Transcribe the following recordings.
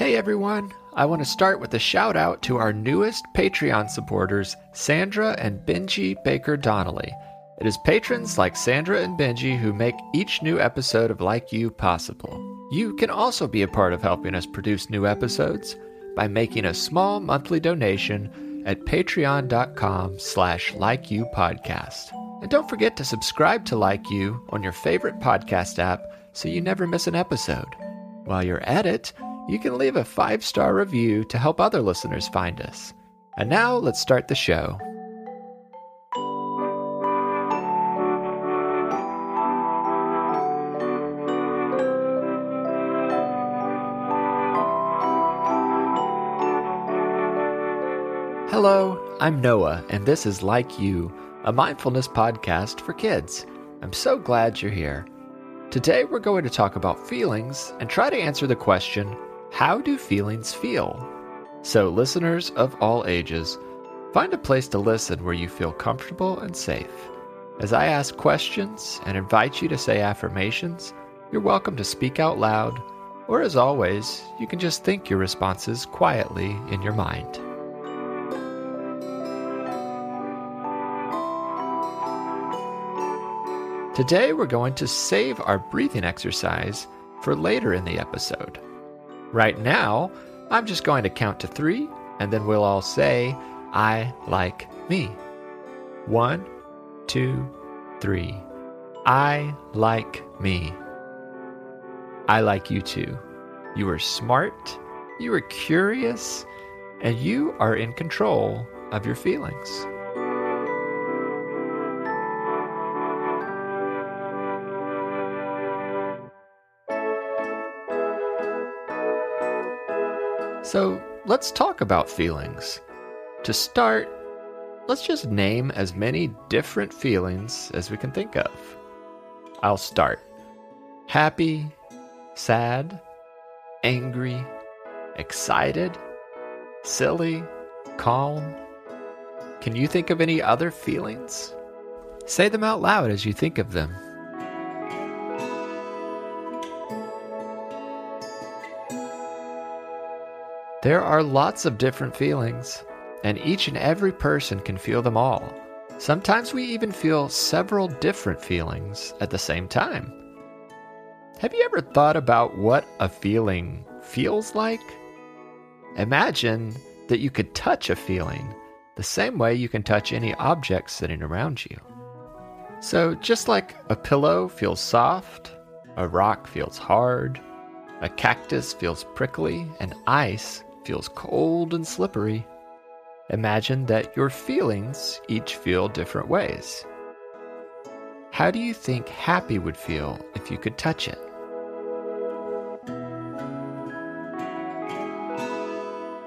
Hey everyone! I want to start with a shout out to our newest Patreon supporters, Sandra and Benji Baker Donnelly. It is patrons like Sandra and Benji who make each new episode of Like You possible. You can also be a part of helping us produce new episodes by making a small monthly donation at patreon.com slash likeyoupodcast. And don't forget to subscribe to Like You on your favorite podcast app so you never miss an episode. While you're at it, you can leave a five star review to help other listeners find us. And now let's start the show. Hello, I'm Noah, and this is Like You, a mindfulness podcast for kids. I'm so glad you're here. Today, we're going to talk about feelings and try to answer the question how do feelings feel? So, listeners of all ages, find a place to listen where you feel comfortable and safe. As I ask questions and invite you to say affirmations, you're welcome to speak out loud, or as always, you can just think your responses quietly in your mind. Today, we're going to save our breathing exercise for later in the episode. Right now, I'm just going to count to three, and then we'll all say, I like me. One, two, three. I like me. I like you too. You are smart, you are curious, and you are in control of your feelings. So let's talk about feelings. To start, let's just name as many different feelings as we can think of. I'll start happy, sad, angry, excited, silly, calm. Can you think of any other feelings? Say them out loud as you think of them. There are lots of different feelings, and each and every person can feel them all. Sometimes we even feel several different feelings at the same time. Have you ever thought about what a feeling feels like? Imagine that you could touch a feeling the same way you can touch any object sitting around you. So, just like a pillow feels soft, a rock feels hard, a cactus feels prickly, and ice feels cold and slippery. Imagine that your feelings each feel different ways. How do you think happy would feel if you could touch it?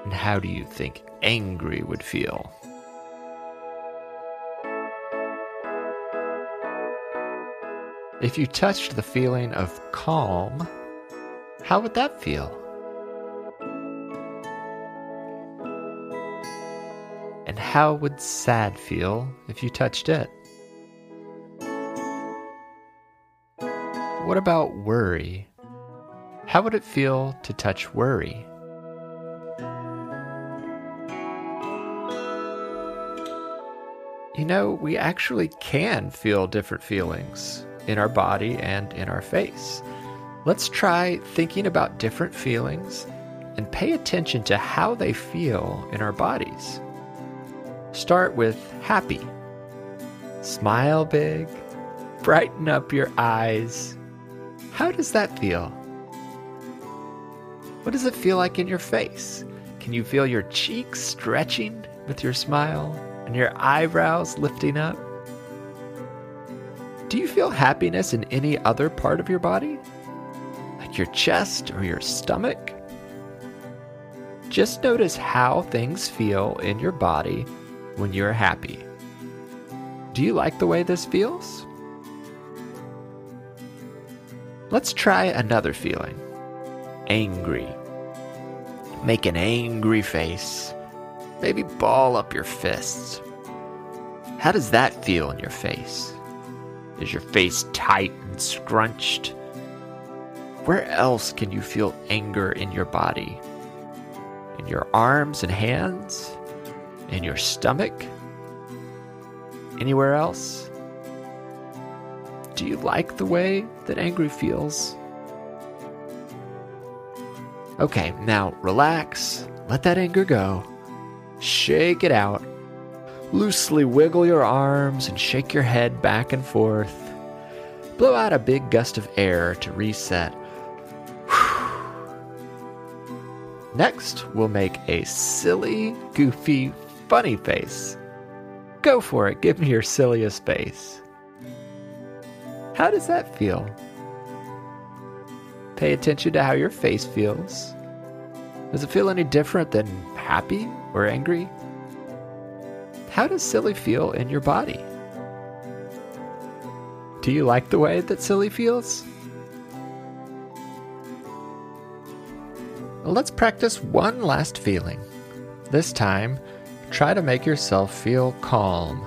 And how do you think angry would feel? If you touched the feeling of calm, how would that feel? How would sad feel if you touched it? What about worry? How would it feel to touch worry? You know, we actually can feel different feelings in our body and in our face. Let's try thinking about different feelings and pay attention to how they feel in our bodies. Start with happy. Smile big, brighten up your eyes. How does that feel? What does it feel like in your face? Can you feel your cheeks stretching with your smile and your eyebrows lifting up? Do you feel happiness in any other part of your body? Like your chest or your stomach? Just notice how things feel in your body when you're happy. Do you like the way this feels? Let's try another feeling angry. Make an angry face. Maybe ball up your fists. How does that feel in your face? Is your face tight and scrunched? Where else can you feel anger in your body? in your arms and hands, in your stomach, anywhere else? Do you like the way that angry feels? Okay, now relax, let that anger go, shake it out. Loosely wiggle your arms and shake your head back and forth. Blow out a big gust of air to reset. Next, we'll make a silly, goofy, funny face. Go for it, give me your silliest face. How does that feel? Pay attention to how your face feels. Does it feel any different than happy or angry? How does silly feel in your body? Do you like the way that silly feels? Let's practice one last feeling. This time, try to make yourself feel calm.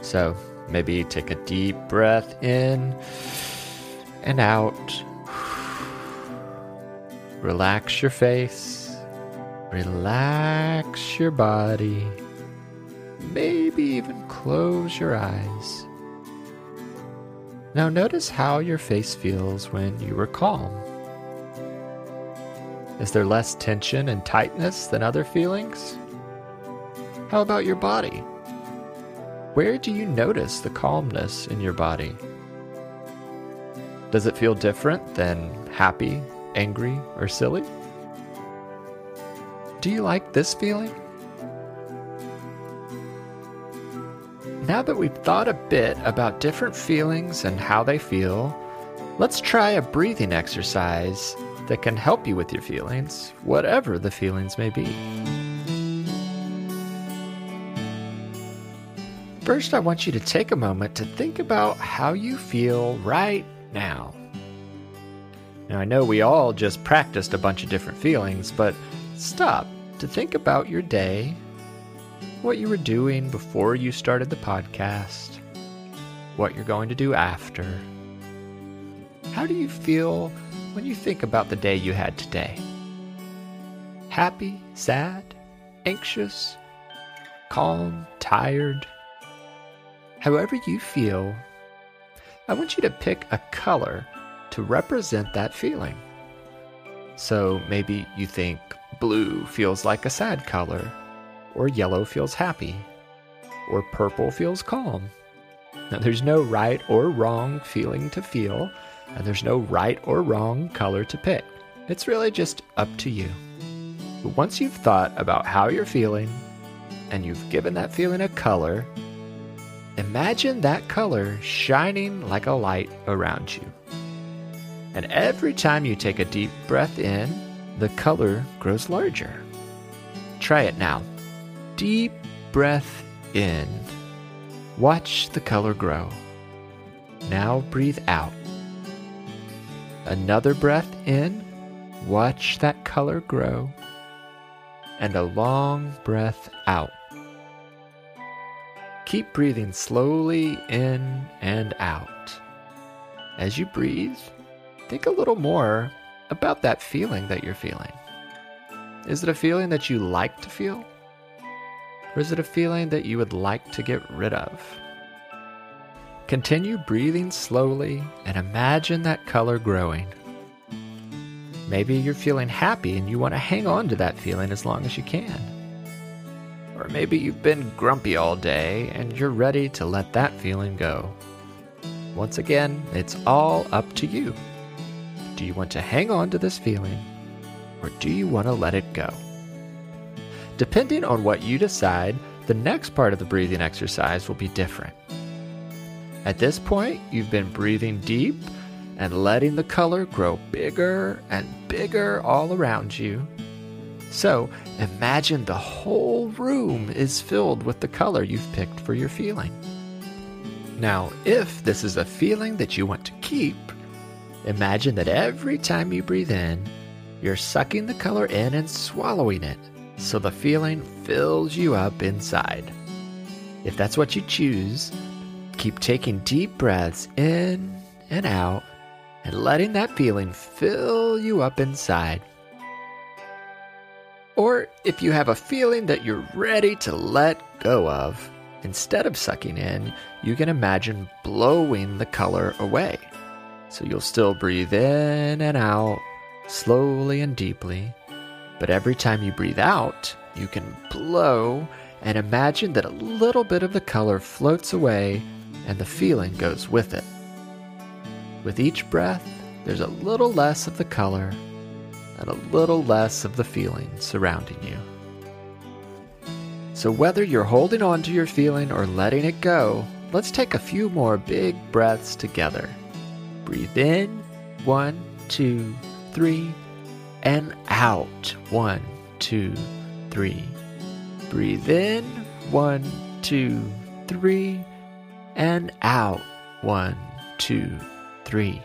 So, maybe take a deep breath in and out. Relax your face. Relax your body. Maybe even close your eyes. Now notice how your face feels when you are calm. Is there less tension and tightness than other feelings? How about your body? Where do you notice the calmness in your body? Does it feel different than happy angry, or silly? Do you like this feeling? Now that we've thought a bit about different feelings and how they feel, let's try a breathing exercise that can help you with your feelings, whatever the feelings may be. First, I want you to take a moment to think about how you feel right now. Now, I know we all just practiced a bunch of different feelings, but stop to think about your day, what you were doing before you started the podcast, what you're going to do after. How do you feel when you think about the day you had today? Happy, sad, anxious, calm, tired? However you feel, I want you to pick a color to represent that feeling. So maybe you think blue feels like a sad color, or yellow feels happy, or purple feels calm. Now, there's no right or wrong feeling to feel, and there's no right or wrong color to pick. It's really just up to you. But once you've thought about how you're feeling, and you've given that feeling a color, imagine that color shining like a light around you. And every time you take a deep breath in, the color grows larger. Try it now. Deep breath in. Watch the color grow. Now breathe out. Another breath in. Watch that color grow. And a long breath out. Keep breathing slowly in and out. As you breathe, think a little more about that feeling that you're feeling. Is it a feeling that you like to feel? Or is it a feeling that you would like to get rid of? Continue breathing slowly and imagine that color growing. Maybe you're feeling happy and you want to hang on to that feeling as long as you can. Or maybe you've been grumpy all day and you're ready to let that feeling go. Once again, it's all up to you. Do you want to hang on to this feeling or do you want to let it go? Depending on what you decide, the next part of the breathing exercise will be different. At this point, you've been breathing deep and letting the color grow bigger and bigger all around you. So imagine the whole room is filled with the color you've picked for your feeling. Now, if this is a feeling that you want to keep, Imagine that every time you breathe in, you're sucking the color in and swallowing it, so the feeling fills you up inside. If that's what you choose, keep taking deep breaths in and out and letting that feeling fill you up inside. Or if you have a feeling that you're ready to let go of, instead of sucking in, you can imagine blowing the color away. So you'll still breathe in and out, slowly and deeply. But every time you breathe out, you can blow and imagine that a little bit of the color floats away and the feeling goes with it. With each breath, there's a little less of the color and a little less of the feeling surrounding you. So, whether you're holding on to your feeling or letting it go, let's take a few more big breaths together. Breathe in, one, two, three, and out, one, two, three. Breathe in, one, two, three, and out, one, two, three.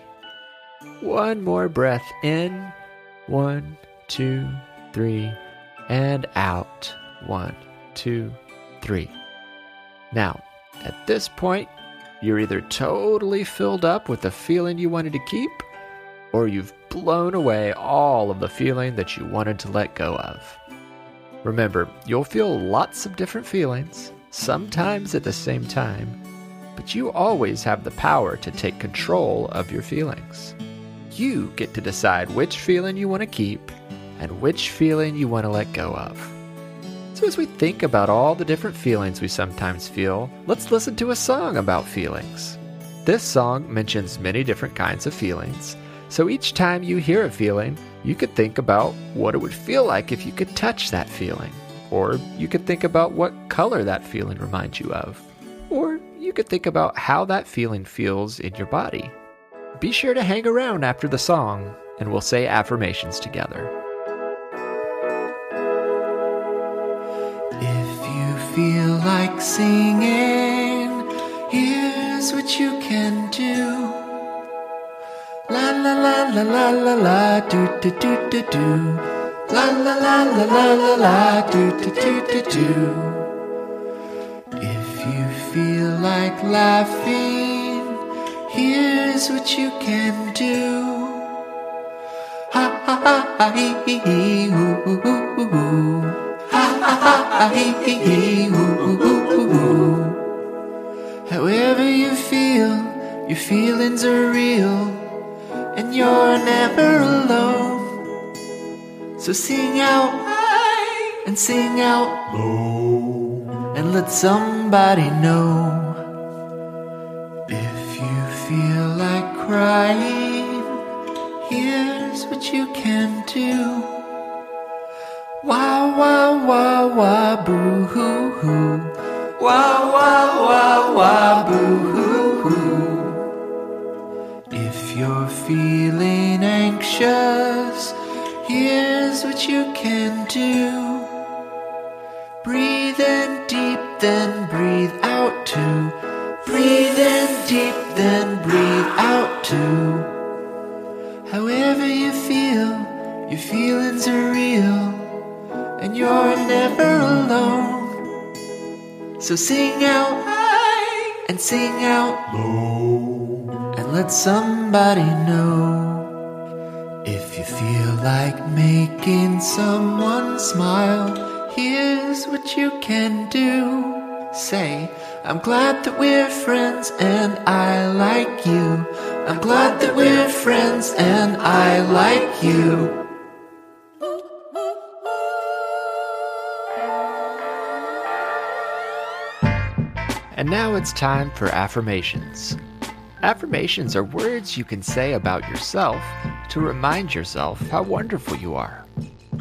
One more breath in, one, two, three, and out, one, two, three. Now, at this point, you're either totally filled up with the feeling you wanted to keep, or you've blown away all of the feeling that you wanted to let go of. Remember, you'll feel lots of different feelings, sometimes at the same time, but you always have the power to take control of your feelings. You get to decide which feeling you want to keep and which feeling you want to let go of. So, as we think about all the different feelings we sometimes feel, let's listen to a song about feelings. This song mentions many different kinds of feelings, so each time you hear a feeling, you could think about what it would feel like if you could touch that feeling. Or you could think about what color that feeling reminds you of. Or you could think about how that feeling feels in your body. Be sure to hang around after the song, and we'll say affirmations together. If you feel like singing, here's what you can do. La la la la la la la do do do do do. La la la la la la la do do do do do. If you feel like laughing, here's what you can do. However you feel, your feelings are real and you're never alone. So sing out high and sing out low and let somebody know. Crying, here's what you can do. Wah wah wah wah boo hoo hoo. Wah wah wah wah boo hoo hoo. If you're feeling anxious, here's what you can do. Breathe in deep, then So sing out high and sing out low and let somebody know. If you feel like making someone smile, here's what you can do. Say, I'm glad that we're friends and I like you. I'm glad that we're friends and I like you. And now it's time for affirmations. Affirmations are words you can say about yourself to remind yourself how wonderful you are.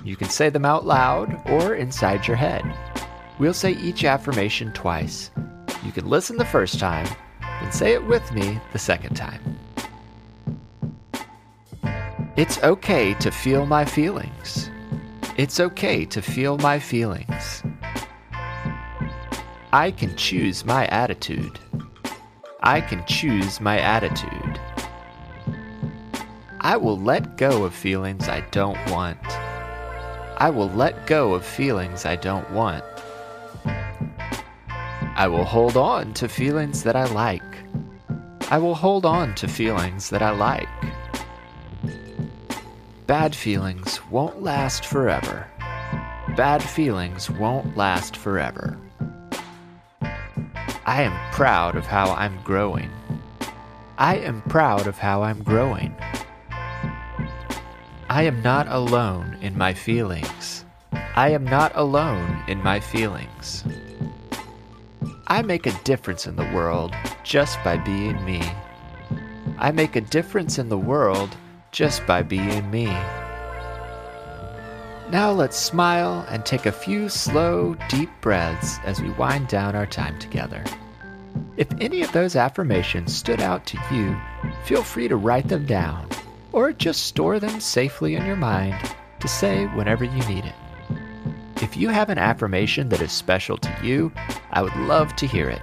You can say them out loud or inside your head. We'll say each affirmation twice. You can listen the first time, then say it with me the second time. It's okay to feel my feelings. It's okay to feel my feelings. I can choose my attitude. I can choose my attitude. I will let go of feelings I don't want. I will let go of feelings I don't want. I will hold on to feelings that I like. I will hold on to feelings that I like. Bad feelings won't last forever. bad feelings won't last forever. I am proud of how I'm growing. I am proud of how I'm growing. I am not alone in my feelings. I am not alone in my feelings. I make a difference in the world just by being me. I make a difference in the world just by being me. Now let's smile and take a few slow, deep breaths as we wind down our time together. If any of those affirmations stood out to you, feel free to write them down or just store them safely in your mind to say whenever you need it. If you have an affirmation that is special to you, I would love to hear it.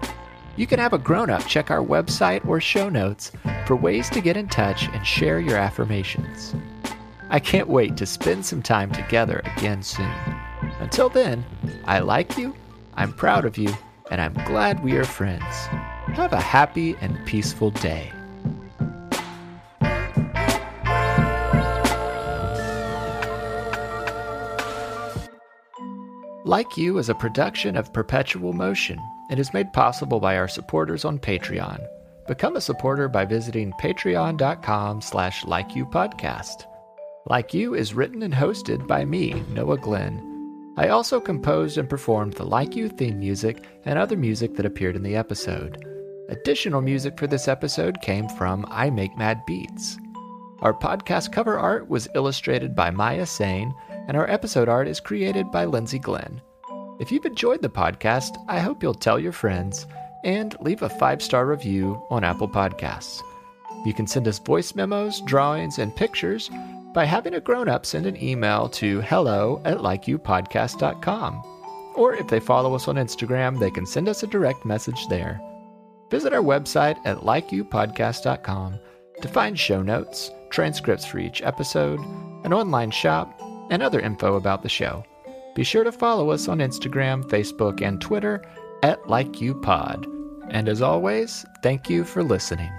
You can have a grown up check our website or show notes for ways to get in touch and share your affirmations. I can't wait to spend some time together again soon. Until then, I like you, I'm proud of you, and I'm glad we are friends. Have a happy and peaceful day. Like You is a production of Perpetual Motion and is made possible by our supporters on Patreon. Become a supporter by visiting patreon.com slash likeyoupodcast. Like You is written and hosted by me, Noah Glenn. I also composed and performed the Like You theme music and other music that appeared in the episode. Additional music for this episode came from I Make Mad Beats. Our podcast cover art was illustrated by Maya Sane, and our episode art is created by Lindsay Glenn. If you've enjoyed the podcast, I hope you'll tell your friends and leave a five star review on Apple Podcasts. You can send us voice memos, drawings, and pictures by having a grown up send an email to hello at likeyoupodcast.com. Or if they follow us on Instagram, they can send us a direct message there. Visit our website at likeyoupodcast.com to find show notes, transcripts for each episode, an online shop, and other info about the show. Be sure to follow us on Instagram, Facebook, and Twitter at LikeYouPod. And as always, thank you for listening.